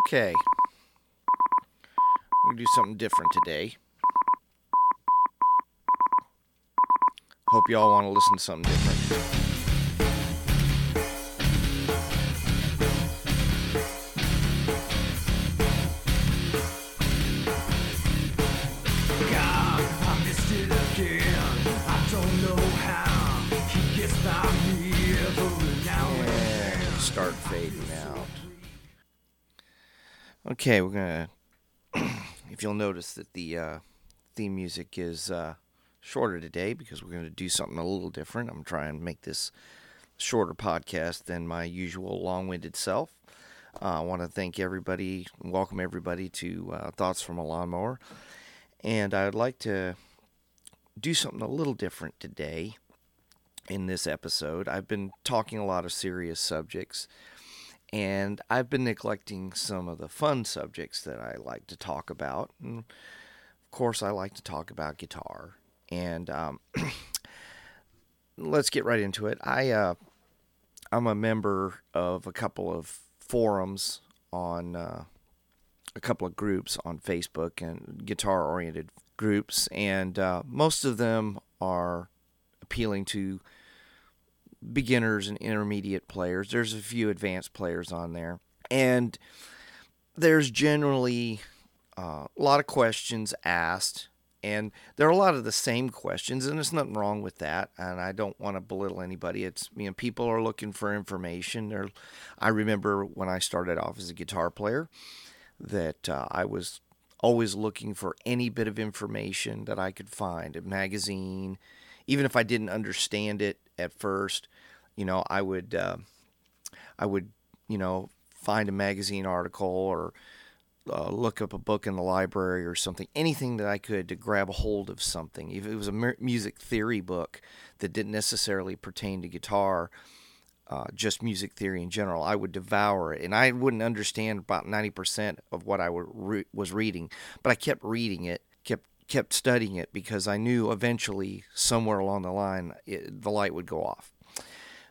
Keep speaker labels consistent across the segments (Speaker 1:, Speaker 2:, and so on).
Speaker 1: Okay. To do something different today. Hope you all want to listen to something different. Okay, we're to. If you'll notice that the uh, theme music is uh, shorter today because we're to do something a little different. I'm trying to make this shorter podcast than my usual long winded self. Uh, I want to thank everybody, welcome everybody to uh, Thoughts from a Lawnmower. And I'd like to do something a little different today in this episode. I've been talking a lot of serious subjects, and I've been neglecting some of the fun subjects that I like to talk about. And of course, I like to talk about guitar. And um, let's get right into it. I uh, I'm a member of a couple of forums on uh, a couple of groups on Facebook and guitar oriented groups, and uh, most of them are appealing to beginners and intermediate players. There's a few advanced players on there, and there's generally uh, a lot of questions asked, and there are a lot of the same questions, and there's nothing wrong with that. And I don't want to belittle anybody. It's you know people are looking for information. They're, I remember when I started off as a guitar player, that uh, I was always looking for any bit of information that I could find, a magazine, even if I didn't understand it at first. You know, I would, uh, I would, you know, find a magazine article or uh, look up a book in the library or something, anything that I could to grab a hold of something. If it was a music theory book that didn't necessarily pertain to guitar, uh, just music theory in general, I would devour it, and I wouldn't understand about ninety percent of what I re- was reading, but I kept reading it, kept studying it because I knew eventually somewhere along the line it, the light would go off.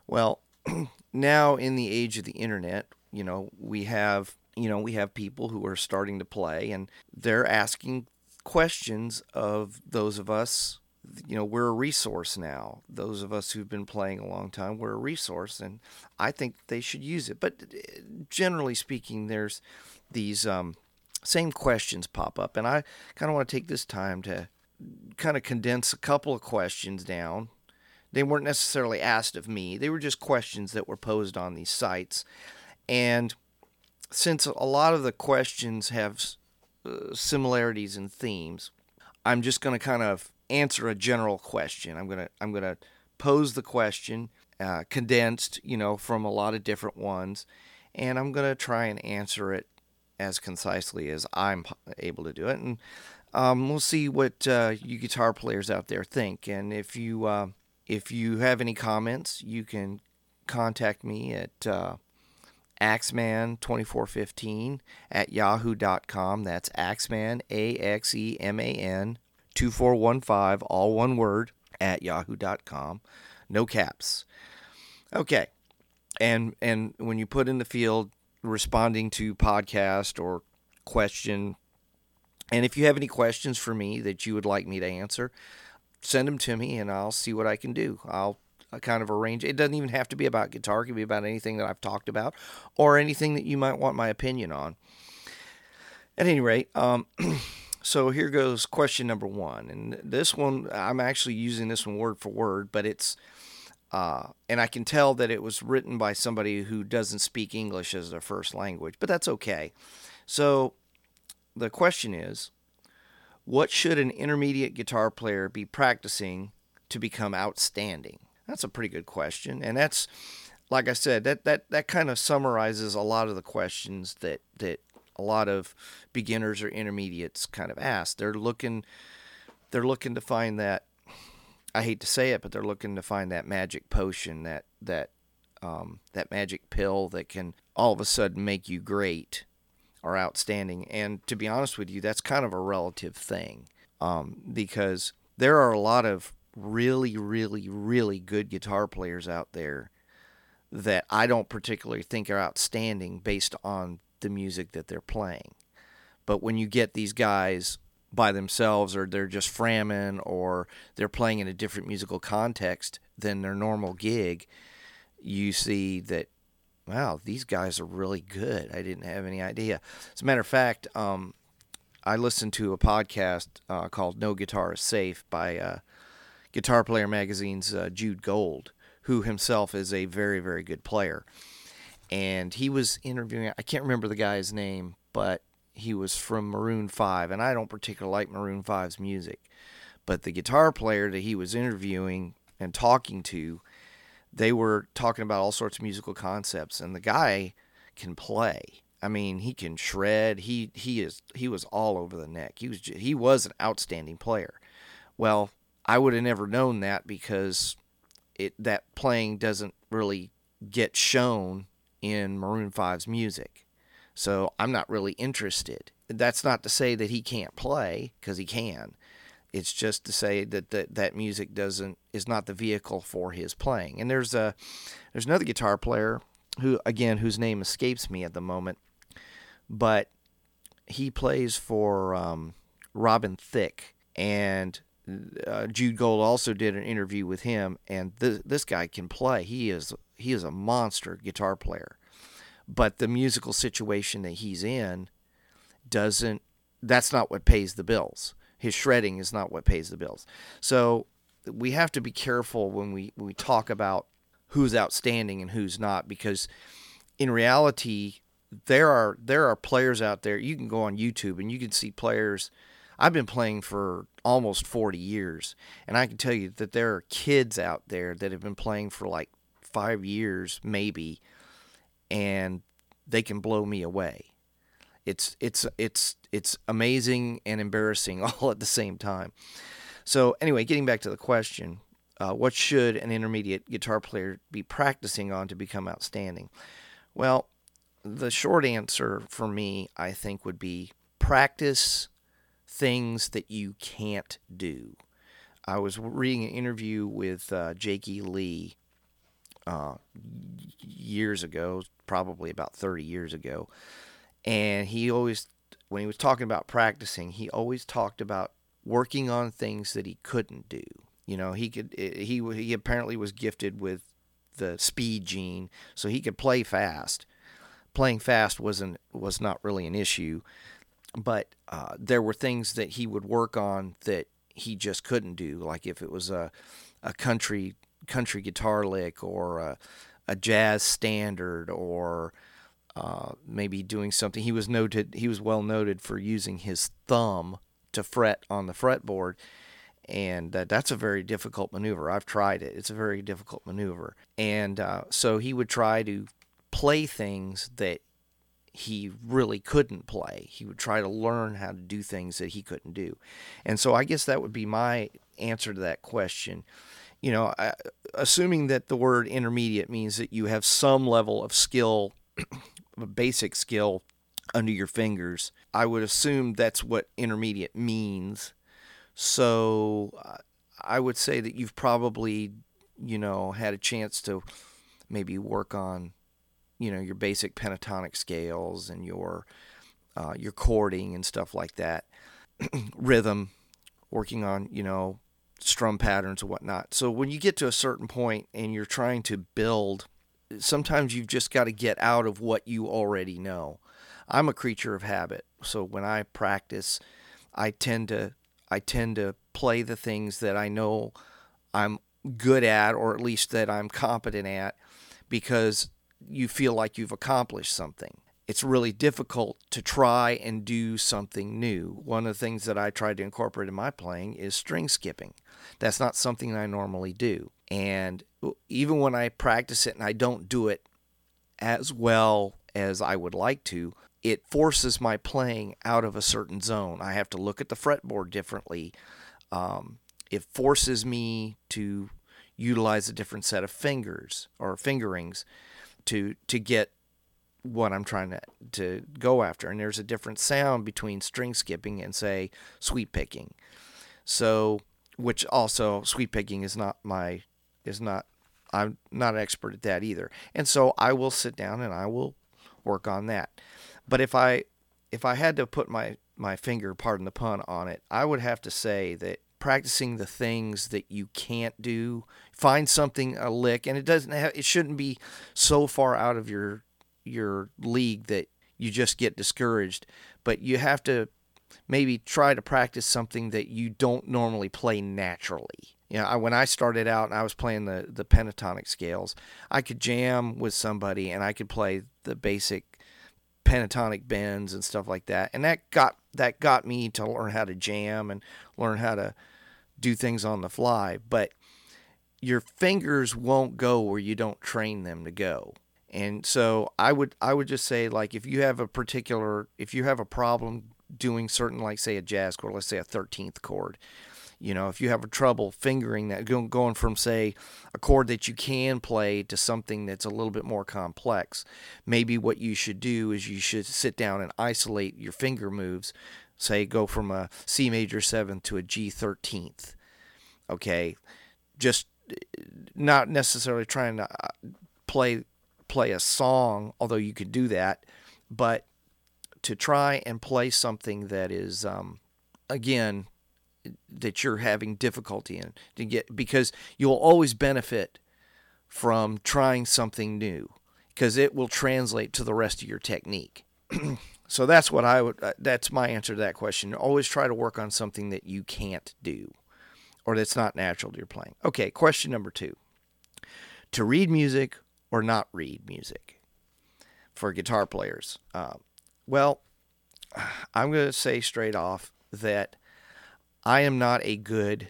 Speaker 1: Well, now in the age of the internet, you know, we have you know we have people who are starting to play, and they're asking questions of those of us you know we're a resource now those of us who've been playing a long time we're a resource and i think they should use it but uh, generally speaking there's these um, same questions pop up and i kind of want to take this time to kind of condense a couple of questions down they weren't necessarily asked of me they were just questions that were posed on these sites and since a lot of the questions have uh, similarities and themes i'm just going to kind of answer a general question. I'm gonna I'm gonna pose the question, uh, condensed, you know, from a lot of different ones, and I'm gonna try and answer it as concisely as I'm able to do it, and um, we'll see what uh, you guitar players out there think. And if you uh, if you have any comments, you can contact me at uh, axeman2415 at yahoo.com. That's axeman, A X E M A N 2415, all one word, at yahoo.com. No caps. Okay. And and when you put in the field responding to podcast or question, and if you have any questions for me that you would like me to answer, send them to me and I'll see what I can do. I'll kind of arrange it. doesn't even have to be about guitar, it can be about anything that I've talked about or anything that you might want my opinion on. At any rate, um, so here goes question number one, and this one I'm actually using this one word for word, but it's uh, and I can tell that it was written by somebody who doesn't speak English as their first language, but that's okay. So the question is, what should an intermediate guitar player be practicing to become outstanding? That's a pretty good question, and that's like I said, that that that kind of summarizes a lot of the questions that that a lot of beginners or intermediates kind of ask. They're looking they're looking to find that I hate to say it, but they're looking to find that magic potion, that that um, that magic pill that can all of a sudden make you great or outstanding. And to be honest with you, that's kind of a relative thing um, because there are a lot of really, really, really good guitar players out there that I don't particularly think are outstanding based on the music that they're playing. But when you get these guys by themselves or they're just framming or they're playing in a different musical context than their normal gig, you see that wow, these guys are really good. I didn't have any idea. As a matter of fact, um, I listened to a podcast uh, called No Guitar is Safe by uh, Guitar Player Magazine's uh, Jude Gold, who himself is a very, very good player. And he was interviewing, I can't remember the guy's name, but he was from Maroon 5. And I don't particularly like Maroon 5's music. But the guitar player that he was interviewing and talking to, they were talking about all sorts of musical concepts. And the guy can play. I mean, he can shred. He he is he was all over the neck. He was he was an outstanding player. Well, I would have never known that because it that playing doesn't really get shown in Maroon 5's music. So I'm not really interested. That's not to say that he can't play because he can. It's just to say that, that that music doesn't is not the vehicle for his playing. And there's a there's another guitar player who again whose name escapes me at the moment, but he plays for um, Robin Thicke and uh, Jude Gold also did an interview with him, and th- this guy can play. He is he is a monster guitar player, but the musical situation that he's in doesn't. That's not what pays the bills. His shredding is not what pays the bills. So we have to be careful when we when we talk about who's outstanding and who's not, because in reality, there are there are players out there. You can go on YouTube and you can see players. I've been playing for almost 40 years, and I can tell you that there are kids out there that have been playing for like five years, maybe, and they can blow me away. It's it's it's it's amazing and embarrassing all at the same time. So anyway, getting back to the question, uh, what should an intermediate guitar player be practicing on to become outstanding? Well, the short answer for me, I think, would be practice things that you can't do. I was reading an interview with uh, Jakey Lee uh, years ago, probably about 30 years ago, and he always, when he was talking about practicing, he always talked about working on things that he couldn't do. You know, he could he he apparently was gifted with the speed gene, so he could play fast. Playing fast wasn't was not really an issue but uh, there were things that he would work on that he just couldn't do. Like if it was a a country country guitar lick or a, a jazz standard or uh, maybe doing something. He was noted. He was well noted for using his thumb to fret on the fretboard, and uh, that's a very difficult maneuver. I've tried it. It's a very difficult maneuver, and uh, so he would try to play things that he really couldn't play. He would try to learn how to do things that he couldn't do. And so I guess that would be my answer to that question. You know, assuming that the word intermediate means that you have some level of skill, basic skill under your fingers, I would assume that's what intermediate means. So I would say that you've probably, you know, had a chance to maybe work on you know your basic pentatonic scales and your uh, your chording and stuff like that, rhythm, working on you know strum patterns and whatnot. So when you get to a certain point and you're trying to build, sometimes you've just got to get out of what you already know. I'm a creature of habit, so when I practice, I tend to I tend to play the things that I know I'm good at, or at least that I'm competent at, because you feel like you've accomplished something. It's really difficult to try and do something new. One of the things that I tried to incorporate in my playing is string skipping. That's not something I normally do. And even when I practice it and I don't do it as well as I would like to, it forces my playing out of a certain zone. I have to look at the fretboard differently. Um, it forces me to utilize a different set of fingers or fingerings to to get what I'm trying to to go after. And there's a different sound between string skipping and say sweep picking. So, which also sweep picking is not my is not I'm not an expert at that either. And so I will sit down and I will work on that. But if I if I had to put my my finger, pardon the pun, on it, I would have to say that practicing the things that you can't do, find something a lick, and it doesn't have, it shouldn't be so far out of your your league that you just get discouraged, but you have to maybe try to practice something that you don't normally play naturally. You know, I, when I started out and I was playing the, the pentatonic scales, I could jam with somebody and I could play the basic pentatonic bends and stuff like that. And that got that got me to learn how to jam and learn how to do things on the fly. But your fingers won't go where you don't train them to go. And so I would I would just say like if you have a particular if you have a problem doing certain like say a jazz chord, let's say a 13th chord, you know, if you have a trouble fingering that, going from, say, a chord that you can play to something that's a little bit more complex, maybe what you should do is you should sit down and isolate your finger moves. Say, go from a C major 7th to a G 13th. Okay. Just not necessarily trying to uh, play play a song, although you could do that, but to try and play something that is, um, again, that you're having difficulty in to get because you'll always benefit from trying something new because it will translate to the rest of your technique. so that's what I would uh, that's my answer to that question. Always try to work on something that you can't do or that's not natural to your playing. Okay, question number 2. To read music or not read music for guitar players. Uh, well, I'm going to say straight off that I am not a good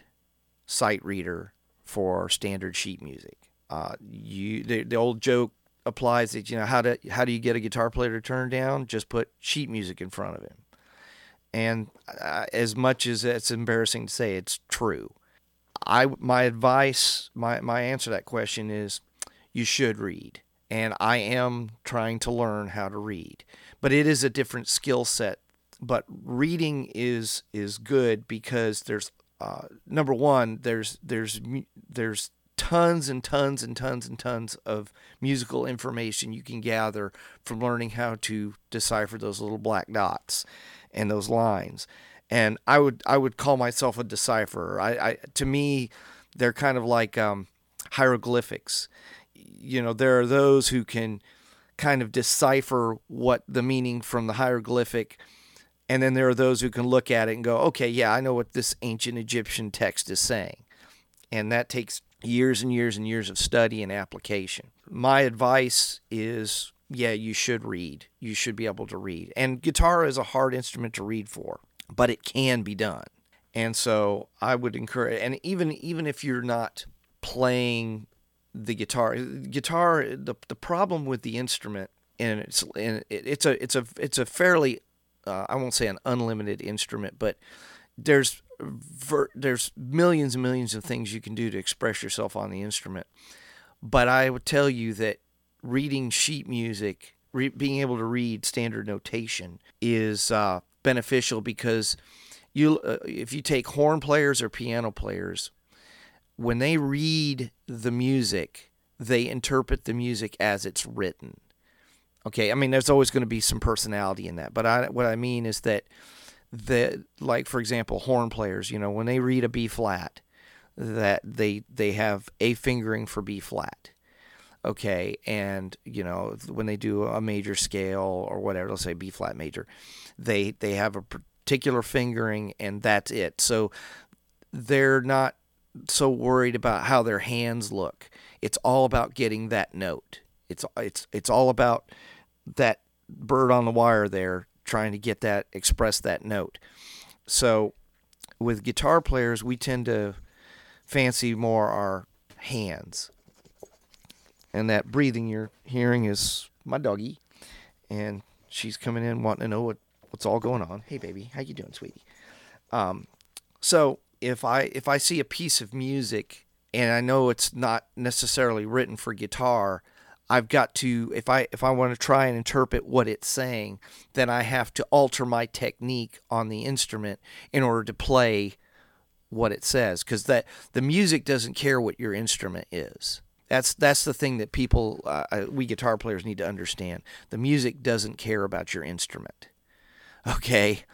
Speaker 1: sight reader for standard sheet music. Uh, you the, the old joke applies that you know how to how do you get a guitar player to turn down? Just put sheet music in front of him. And uh, as much as it's embarrassing to say, it's true. I my advice, my my answer to that question is, you should read, and I am trying to learn how to read, but it is a different skill set. But reading is is good because there's uh, number one there's there's there's tons and tons and tons and tons of musical information you can gather from learning how to decipher those little black dots and those lines. And I would I would call myself a decipherer. I, I to me they're kind of like um, hieroglyphics you know there are those who can kind of decipher what the meaning from the hieroglyphic and then there are those who can look at it and go, okay, yeah, I know what this ancient Egyptian text is saying. And that takes years and years and years of study and application. My advice is yeah, you should read. You should be able to read. And guitar is a hard instrument to read for, but it can be done. And so I would encourage and even even if you're not playing the guitar, guitar the the problem with the instrument and it's and it's a it's a it's a fairly uh, I won't say an unlimited instrument, but there's ver- there's millions and millions of things you can do to express yourself on the instrument. But I would tell you that reading sheet music, re- being able to read standard notation, is uh, beneficial because you uh, if you take horn players or piano players, when they read the music, they interpret the music as it's written. Okay, I mean, there's always going to be some personality in that, but I, what I mean is that the like, for example, horn players, you know, when they read a B flat, that they they have a fingering for B flat. Okay, and you know when they do a major scale or whatever, let's say B flat major, they they have a particular fingering and that's it. So they're not so worried about how their hands look. It's all about getting that note. It's it's it's all about that bird on the wire there trying to get that express that note. So with guitar players, we tend to fancy more our hands. And that breathing you're hearing is my doggy, and she's coming in wanting to know what, what's all going on. Hey, baby, how you doing, sweetie? Um, so if I if I see a piece of music and I know it's not necessarily written for guitar, I've got to if I if I want to try and interpret what it's saying, then I have to alter my technique on the instrument in order to play what it says because that the music doesn't care what your instrument is. That's that's the thing that people, uh, uh, we guitar players, need to understand. The music doesn't care about your instrument. Okay,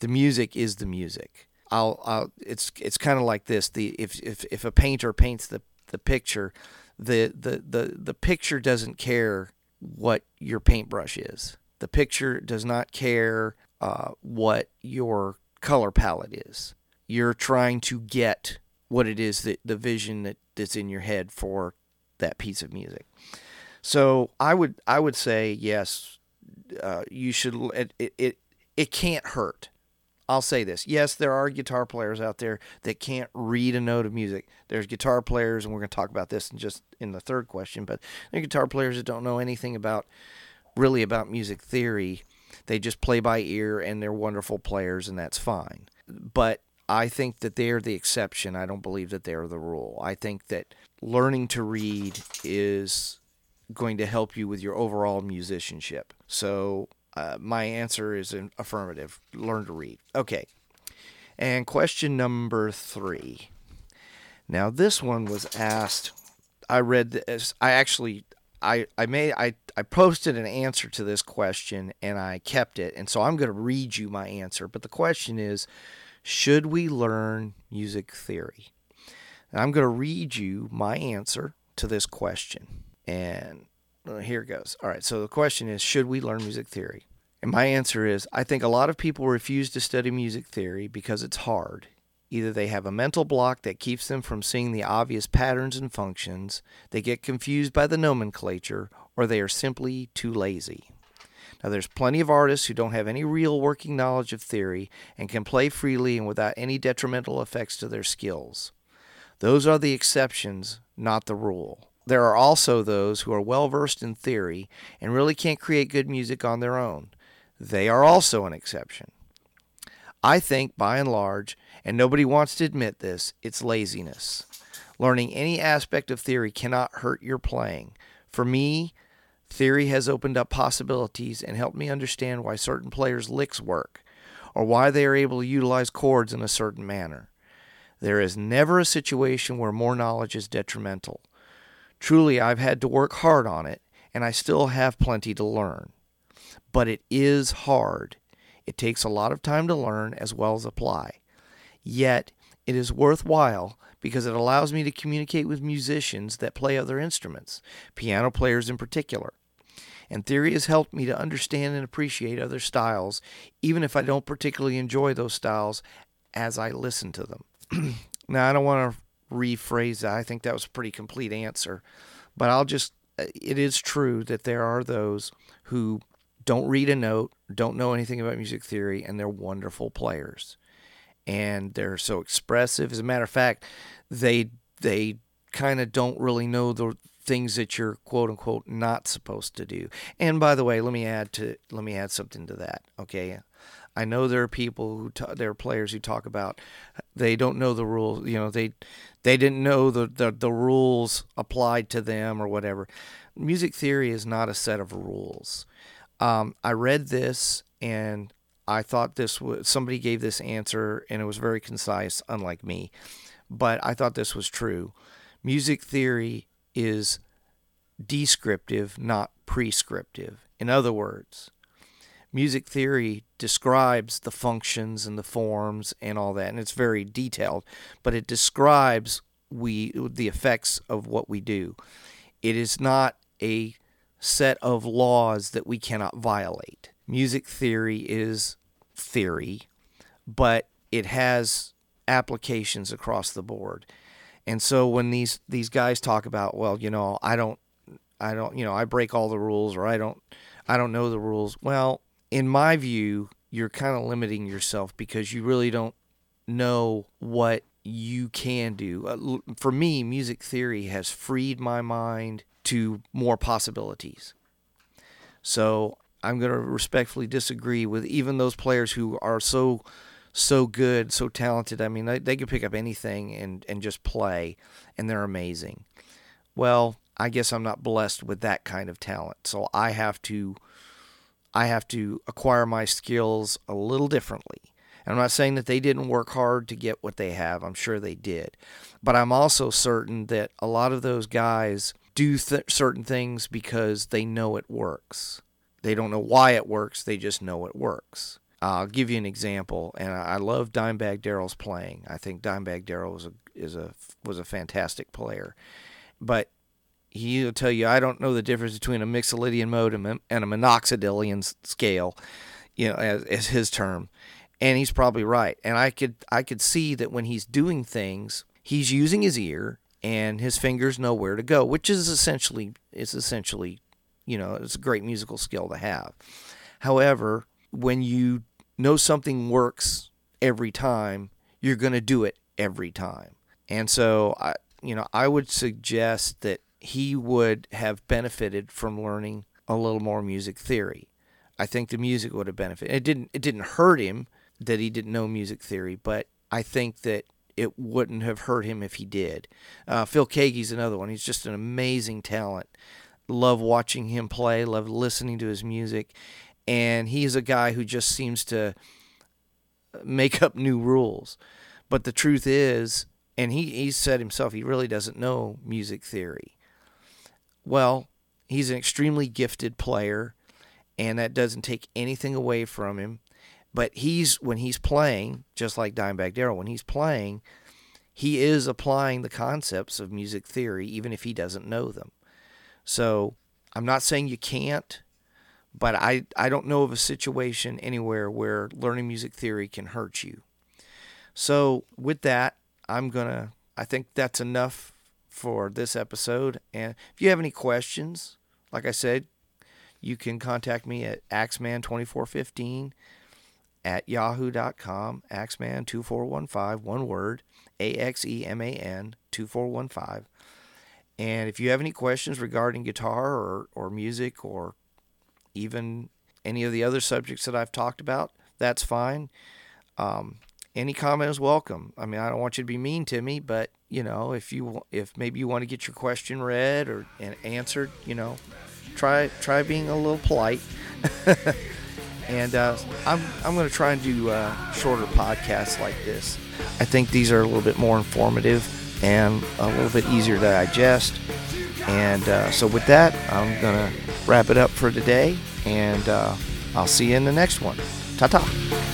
Speaker 1: the music is the music. I'll, I'll it's it's kind of like this. The if if if a painter paints the the picture, the the the the picture doesn't care what your paintbrush is. The picture does not care uh, what your color palette is. You're trying to get what it is that the vision that, that's in your head for that piece of music. So I would I would say yes, uh, you should. It, it it it can't hurt. I'll say this. Yes, there are guitar players out there that can't read a note of music. There's guitar players, and we're going to talk about this in just in the third question. But there are guitar players that don't know anything about really about music theory. They just play by ear, and they're wonderful players, and that's fine. But I think that they're the exception. I don't believe that they're the rule. I think that learning to read is going to help you with your overall musicianship. So uh, my answer is an affirmative. Learn to read. Okay. And question number three. Now this one was asked. I read this. I actually I I made I I posted an answer to this question and I kept it. And so I'm going to read you my answer. But the question is, should we learn music theory? And I'm going to read you my answer to this question. And uh, here it goes. All right. So the question is Should we learn music theory? And my answer is I think a lot of people refuse to study music theory because it's hard. Either they have a mental block that keeps them from seeing the obvious patterns and functions, they get confused by the nomenclature, or they are simply too lazy. Now, there's plenty of artists who don't have any real working knowledge of theory and can play freely and without any detrimental effects to their skills. Those are the exceptions, not the rule. There are also those who are well versed in theory and really can't create good music on their own. They are also an exception. I think, by and large, and nobody wants to admit this, it's laziness. Learning any aspect of theory cannot hurt your playing. For me, theory has opened up possibilities and helped me understand why certain players' licks work, or why they are able to utilize chords in a certain manner. There is never a situation where more knowledge is detrimental. Truly, I've had to work hard on it, and I still have plenty to learn. But it is hard. It takes a lot of time to learn as well as apply. Yet, it is worthwhile because it allows me to communicate with musicians that play other instruments, piano players in particular. And theory has helped me to understand and appreciate other styles, even if I don't particularly enjoy those styles as I listen to them. now, I don't want to rephrase that. I think that was a pretty complete answer. But I'll just, uh, it is true that there are those who don't read a note, don't know anything about music theory, and they're wonderful players. And they're so expressive. As a matter of fact, they they kind of don't really know the things that you're quote unquote not supposed to do. And by the way, let me add to let me add something to that. Okay, I know there are people who ta- there are players who talk about they don't know the rules. You know, they they didn't know the, the the rules applied to them or whatever. Music theory is not a set of rules. Um, I read this and I thought this was somebody gave this answer and it was very concise, unlike me. But I thought this was true. Music theory is descriptive, not prescriptive. In other words, music theory describes the functions and the forms and all that, and it's very detailed, but it describes we the effects of what we do. It is not a set of laws that we cannot violate. Music theory is theory, but it has applications across the board. And so when these these guys talk about, well, you know, I don't I don't, you know, I break all the rules or I don't I don't know the rules. Well, in my view, you're kind of limiting yourself because you really don't know what you can do. Uh, for me, music theory has freed my mind to more possibilities. So I'm going to respectfully disagree with even those players who are so so good, so talented. I mean, they, they can pick up anything and, and just play, and they're amazing. Well, I guess I'm not blessed with that kind of talent, so I have to I have to acquire my skills a little differently. I'm not saying that they didn't work hard to get what they have. I'm sure they did. But I'm also certain that a lot of those guys do th- certain things because they know it works. They don't know why it works, they just know it works. I'll give you an example, and I love Dimebag Darrell's playing. I think Dimebag Darrell was a is a was a fantastic player, but he'll tell you I don't know the difference between a Mixolydian mode and a Minoxidilian scale, you know, as, as his term, and he's probably right. And I could I could see that when he's doing things, he's using his ear and his fingers know where to go, which is essentially it's essentially, you know, it's a great musical skill to have. However, when you know something works every time, you're going to do it every time. And so I you know, I would suggest that he would have benefited from learning a little more music theory. I think the music would have benefited. It didn't it didn't hurt him that he didn't know music theory, but I think that it wouldn't have hurt him if he did. Uh, Phil Keaggy's another one. He's just an amazing talent. Love watching him play. Love listening to his music, and he's a guy who just seems to make up new rules. But the truth is, and he, he said himself, he really doesn't know music theory. Well, he's an extremely gifted player, and that doesn't take anything away from him. But he's when he's playing, just like Dimebag Darrell, when he's playing, he is applying the concepts of music theory, even if he doesn't know them. So I'm not saying you can't, but I, I don't know of a situation anywhere where learning music theory can hurt you. So with that, I'm gonna I think that's enough for this episode. And if you have any questions, like I said, you can contact me at axeman2415 at yahoo.com, axeman2415, one word, A X E M A N 2415. And if you have any questions regarding guitar or, or music or even any of the other subjects that I've talked about, that's fine. Um, any comment is welcome. I mean, I don't want you to be mean to me, but you know, if you if maybe you want to get your question read or and answered, you know, try try being a little polite. and uh, I'm I'm going to try and do uh, shorter podcasts like this. I think these are a little bit more informative and a little bit easier to digest. And uh, so with that, I'm going to wrap it up for today, and uh, I'll see you in the next one. Ta ta.